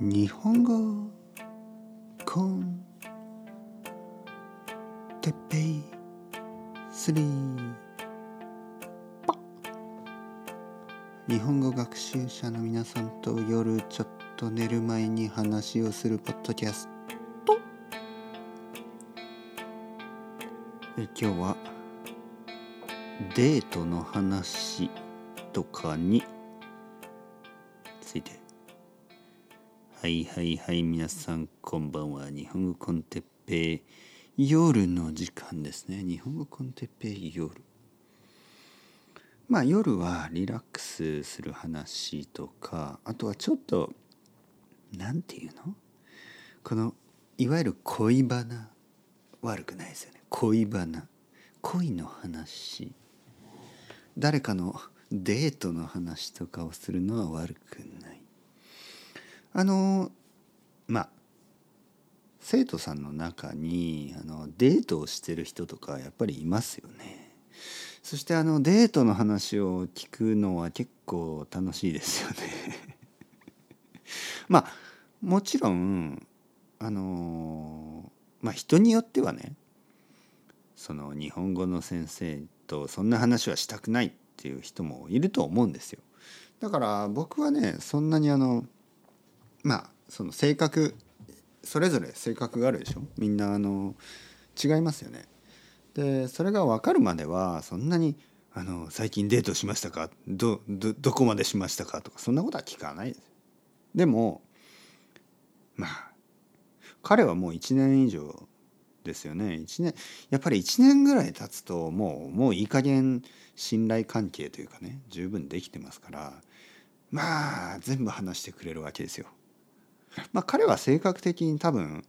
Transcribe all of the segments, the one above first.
日本語コンテッペイスリー。日本語学習者の皆さんと夜ちょっと寝る前に話をするポッドキャスト。え今日はデートの話とかについて。はいはいはい皆さんこんばんは。日本語コンテッペイ夜の時間ですね。日本語コンテッペイ夜。まあ夜はリラックスする話とかあとはちょっとなんていうの？このいわゆる恋バナ悪くないですよね。恋バナ。恋の話。誰かのデートの話とかをするのは悪くない。あのまあ生徒さんの中にあのデートをしてる人とかやっぱりいますよね。そしてあのデートの話を聞くのは結構楽しいですよね。まあもちろんあのまあ人によってはねその日本語の先生とそんな話はしたくないっていう人もいると思うんですよ。だから僕はねそんなにあのまあその性格それぞれ性格があるでしょ？みんなあの違いますよね。でそれが分かるまではそんなにあの最近デートしましたか？どどどこまでしましたか？とかそんなことは聞かないです。でもまあ彼はもう1年以上ですよね1年やっぱり1年ぐらい経つともうもういい加減信頼関係というかね十分できてますからまあ全部話してくれるわけですよ。まあ彼は性格的に多分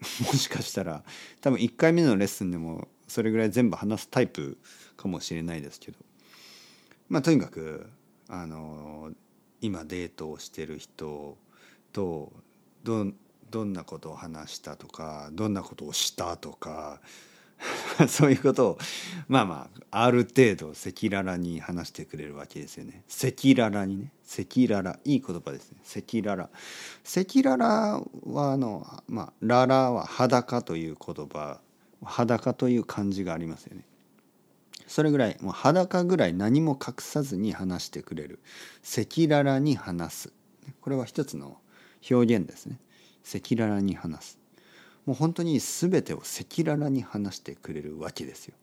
もしかしたら多分1回目のレッスンでもそれぐらい全部話すタイプかもしれないですけど。まあとにかくあの今デートをしてる人とどどんなことを話したとかどんなことをしたとか そういうことをまあまあある程度赤裸々に話してくれるわけですよね。赤裸々にね。赤裸々いい言葉ですね。赤裸々。赤裸々はあのまあララは裸という言葉裸という漢字がありますよね。それぐらいもう裸ぐらい何も隠さずに話してくれる。赤裸々に話す。これは一つの表現ですね。赤裸々に話す。もう本当に全てを赤裸々に話してくれるわけですよ。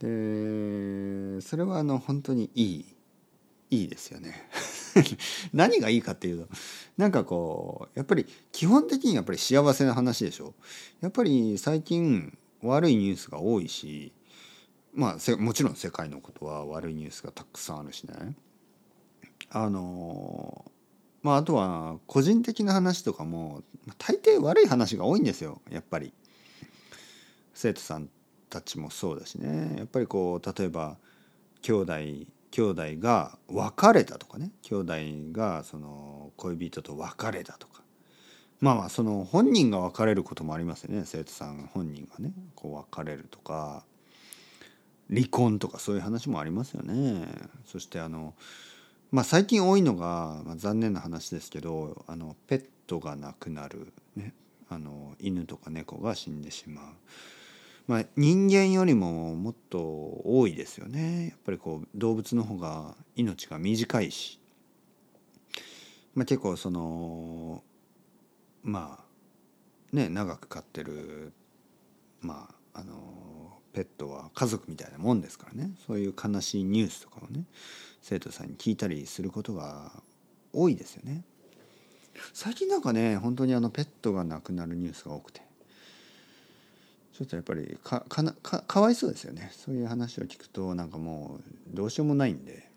でそれはあの本当にいいいいですよね。何がいいかっていうとなんかこうやっぱり基本的にやっぱり幸せな話でしょ。やっぱり最近悪いニュースが多いしまあもちろん世界のことは悪いニュースがたくさんあるしね。あのまあ、あとは個人的な話とかも大抵悪い話が多いんですよやっぱり。生徒さんたちもそうだしね。やっぱりこう例えば兄弟兄弟が別れたとかね。兄弟がその恋人と別れたとか。まあまあその本人が別れることもありますよね。生徒さん本人がね。こう別れるとか。離婚とかそういう話もありますよね。そしてあのまあ、最近多いのが、まあ、残念な話ですけどあのペットが亡くなる、ね、あの犬とか猫が死んでしまう、まあ、人間よりももっと多いですよね。やっぱりこう動物の方が命が短いし、まあ、結構そのまあね長く飼ってるまああのペットは家族みたいなもんですからね。そういう悲しいニュースとかをね生徒さんに聞いたりすることが多いですよね。最近なんかね本当にあのペットが亡くなるニュースが多くて。ちょっとやっぱりかかなかかわいそうですよね。そういう話を聞くとなんかもうどうしようもないんで。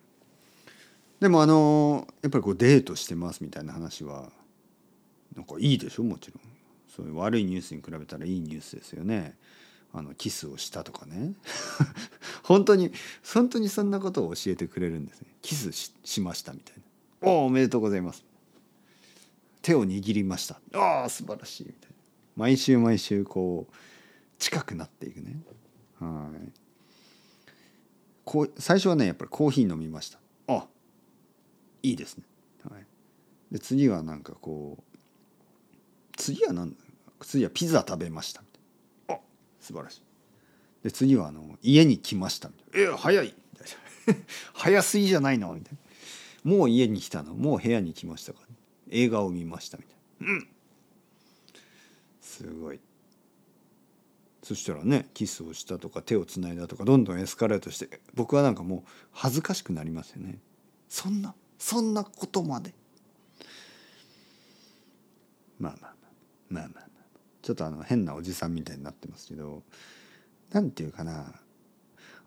でもあのやっぱりこうデートしてますみたいな話はなんかいいでしょもちろん。そういう悪いニュースに比べたらいいニュースですよね。あのキスをしたとかね。本当に本当にそんなことを教えてくれるんですね。キスしましたみたいな。おおめでとうございます。手を握りました。ああ素晴らしい。みたいな。毎週毎週こう近くなっていくね。はい。こう最初はねやっぱりコーヒー飲みました。あいいですね、はい、で次はなんかこう次は何次はピザ食べました。みたいなあ素晴らしい。で次はあの家に来ました。みたいなえ早い。みたいな早すぎじゃないの？みたいな。もう家に来たの？もう部屋に来ましたから、映画を見ましたみたいな。うん。すごい。そしたらねキスをしたとか手をつないだとかどんどんエスカレートして僕はなんかもう恥ずかしくなりますよね。そんなそんなことまで。まあまあまあ。まあまあまあ。ちょっとあの変なおじさんみたいになってますけどなんていうかな。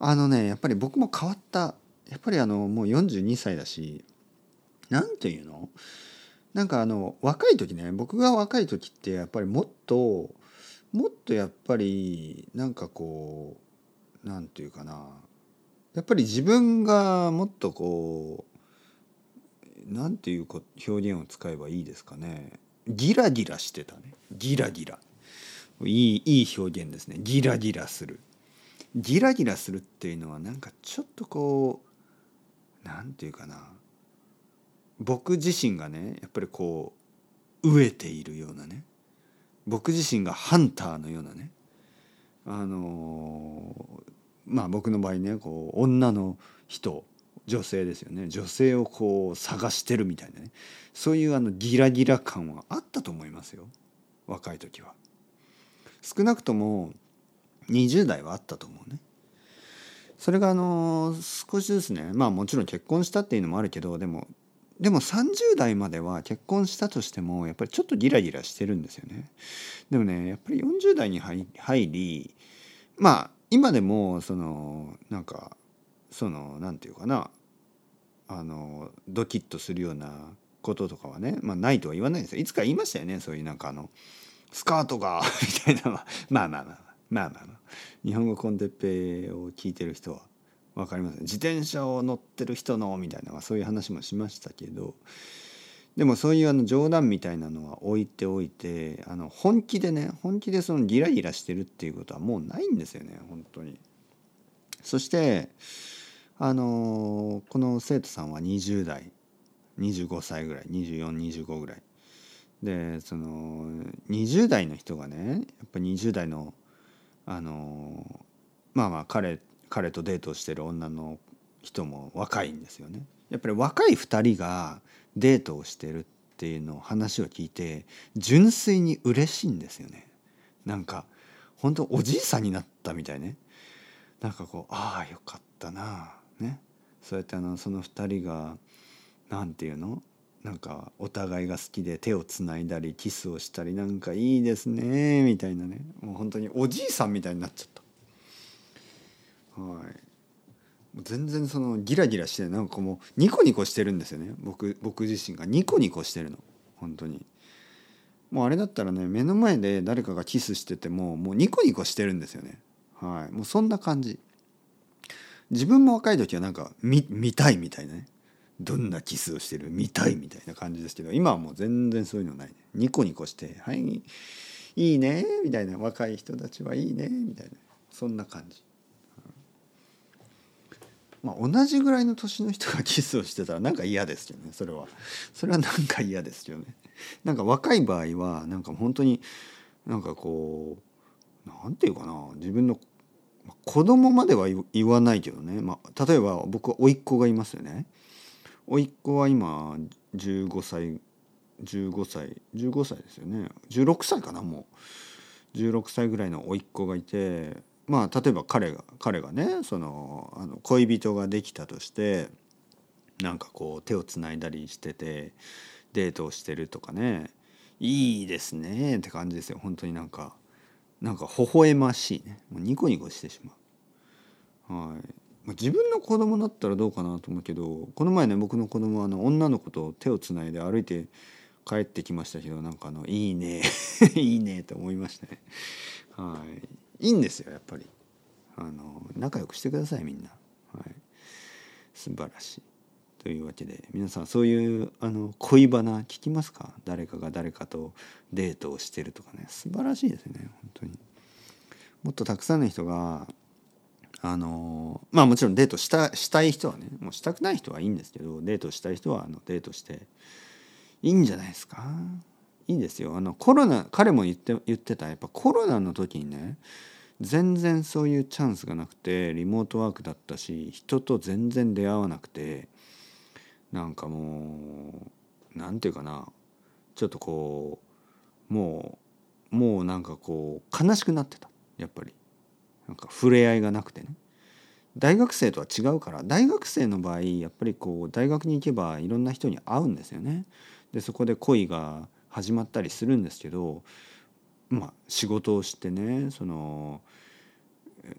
あのねやっぱり僕も変わった。やっぱりあのもう42歳だしなんていうの？なんかあの若い時ね僕が若い時ってやっぱりもっともっとやっぱりなんかこうなんていうかな。やっぱり自分がもっとこうなんていう表現を使えばいいですかね。ギラギラしてたね。ギラギラ。いいいい表現ですね。ギラギラする。ギラギラするっていうのはなんかちょっとこうなんていうかな。僕自身がねやっぱりこう飢えているようなね僕自身がハンターのようなねあのまあ僕の場合ねこう女の人女性ですよね女性をこう探してるみたいなねそういうあのギラギラ感はあったと思いますよ若い時は。少なくとも20代はあったと思うね。それがあの少しずつねまあもちろん結婚したっていうのもあるけどでもでも30代までは結婚したとしてもやっぱりちょっとギラギラしてるんですよね。でもねやっぱり40代に入りまあ今でもそのなんかそのなんていうかなあのドキッとするようなこととかはねまあないとは言わないですよ。いつか言いましたよねそういうなんかあのスカートが みたいなまあまあまあまあまあまあまあ。日本語コンテッペを聞いてる人は。分かります自転車を乗ってる人のみたいなそういう話もしましたけどでもそういうあの冗談みたいなのは置いておいてあの本気でね本気でそのギラギラしてるっていうことはもうないんですよね本当に。そしてあのこの生徒さんは20代25歳ぐらい2425ぐらいでその20代の人がねやっぱ20代のあのまあまあ彼彼とデートしてる女の人も若いんですよね。やっぱり若い2人がデートをしてるっていうのを話を聞いて純粋に嬉しいんですよね。なんか本当おじいさんになったみたいね。なんかこうああよかったなね。そうやってあのその2人が何て言うの？なんかお互いが好きで手をつないだりキスをしたりなんかいいですねみたいなねもう本当におじいさんみたいになっちゃった。はい。全然そのギラギラしてなんかもうニコニコしてるんですよね。僕僕自身が。ニコニコしてるの。本当に。もうあれだったらね目の前で誰かがキスしててももうニコニコしてるんですよね。はい。もうそんな感じ。自分も若い時はなんか見見たいみたいなね。どんなキスをしてる？見たいみたいな感じですけど今はもう全然そういうのないね。ニコニコして「はいいいね」みたいな。若い人たちはいいねみたいな。そんな感じ。まあ、同じぐらいの年の人がキスをしてたらなんか嫌ですよね。それは。それはなんか嫌ですよね。なんか若い場合はなんか本当になんかこうなんていうかな。自分の子供までは言わないけどね、まあ、例えば僕は甥っ子がいますよね。甥っ子は今15歳15歳15歳ですよね。16歳かなもう。16歳ぐらいの甥っ子がいてまあ例えば彼が彼がねそのあの恋人ができたとしてなんかこう手をつないだりしててデートをしてるとかねいいですねって感じですよ本当になんかなんか微笑ましいねもうニコニコしてしまう。はい自分の子供だったらどうかなと思うけどこの前ね僕の子供はあの女の子と手をつないで歩いて帰ってきましたけどなんかあのいいね いいねと思いましたね。はいいいんですよやっぱり。あの仲良くしてくださいみんな、はい、素晴らしい。というわけで皆さんそういうあの恋バナ聞きますか？誰かが誰かとデートをしてるとかね。素晴らしいですね本当に。もっとたくさんの人があのまあもちろんデートしたしたい人はねもうしたくない人はいいんですけどデートしたい人はあのデートしていいんじゃないですか？いいですよ。あのコロナ彼も言って言ってた。やっぱコロナの時にね全然そういうチャンスがなくてリモートワークだったし人と全然出会わなくてなんかもうなんていうかなちょっとこうもうもうなんかこう悲しくなってた。やっぱり。なんか触れ合いがなくてね。大学生とは違うから大学生の場合やっぱりこう大学に行けばいろんな人に会うんですよね。でそこで恋が始まったりするんですけどまあ仕事をしてねその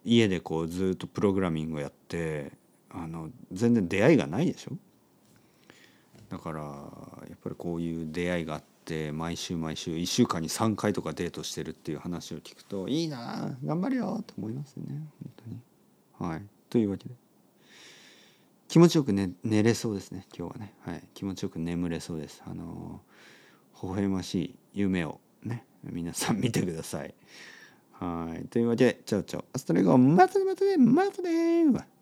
家でこうずっとプログラミングをやってあの全然出会いがないでしょ？だからやっぱりこういう出会いがあって毎週毎週1週間に3回とかデートしてるっていう話を聞くといいな頑張るよと思いますね本当に。はい、というわけで。気持ちよく、ね、寝れそうですね今日はね、はい、気持ちよく眠れそうです。あの微笑ましい夢をね皆さん見てください。はい。というわけでチャオチャオ。アストレゴまたねまたねまたね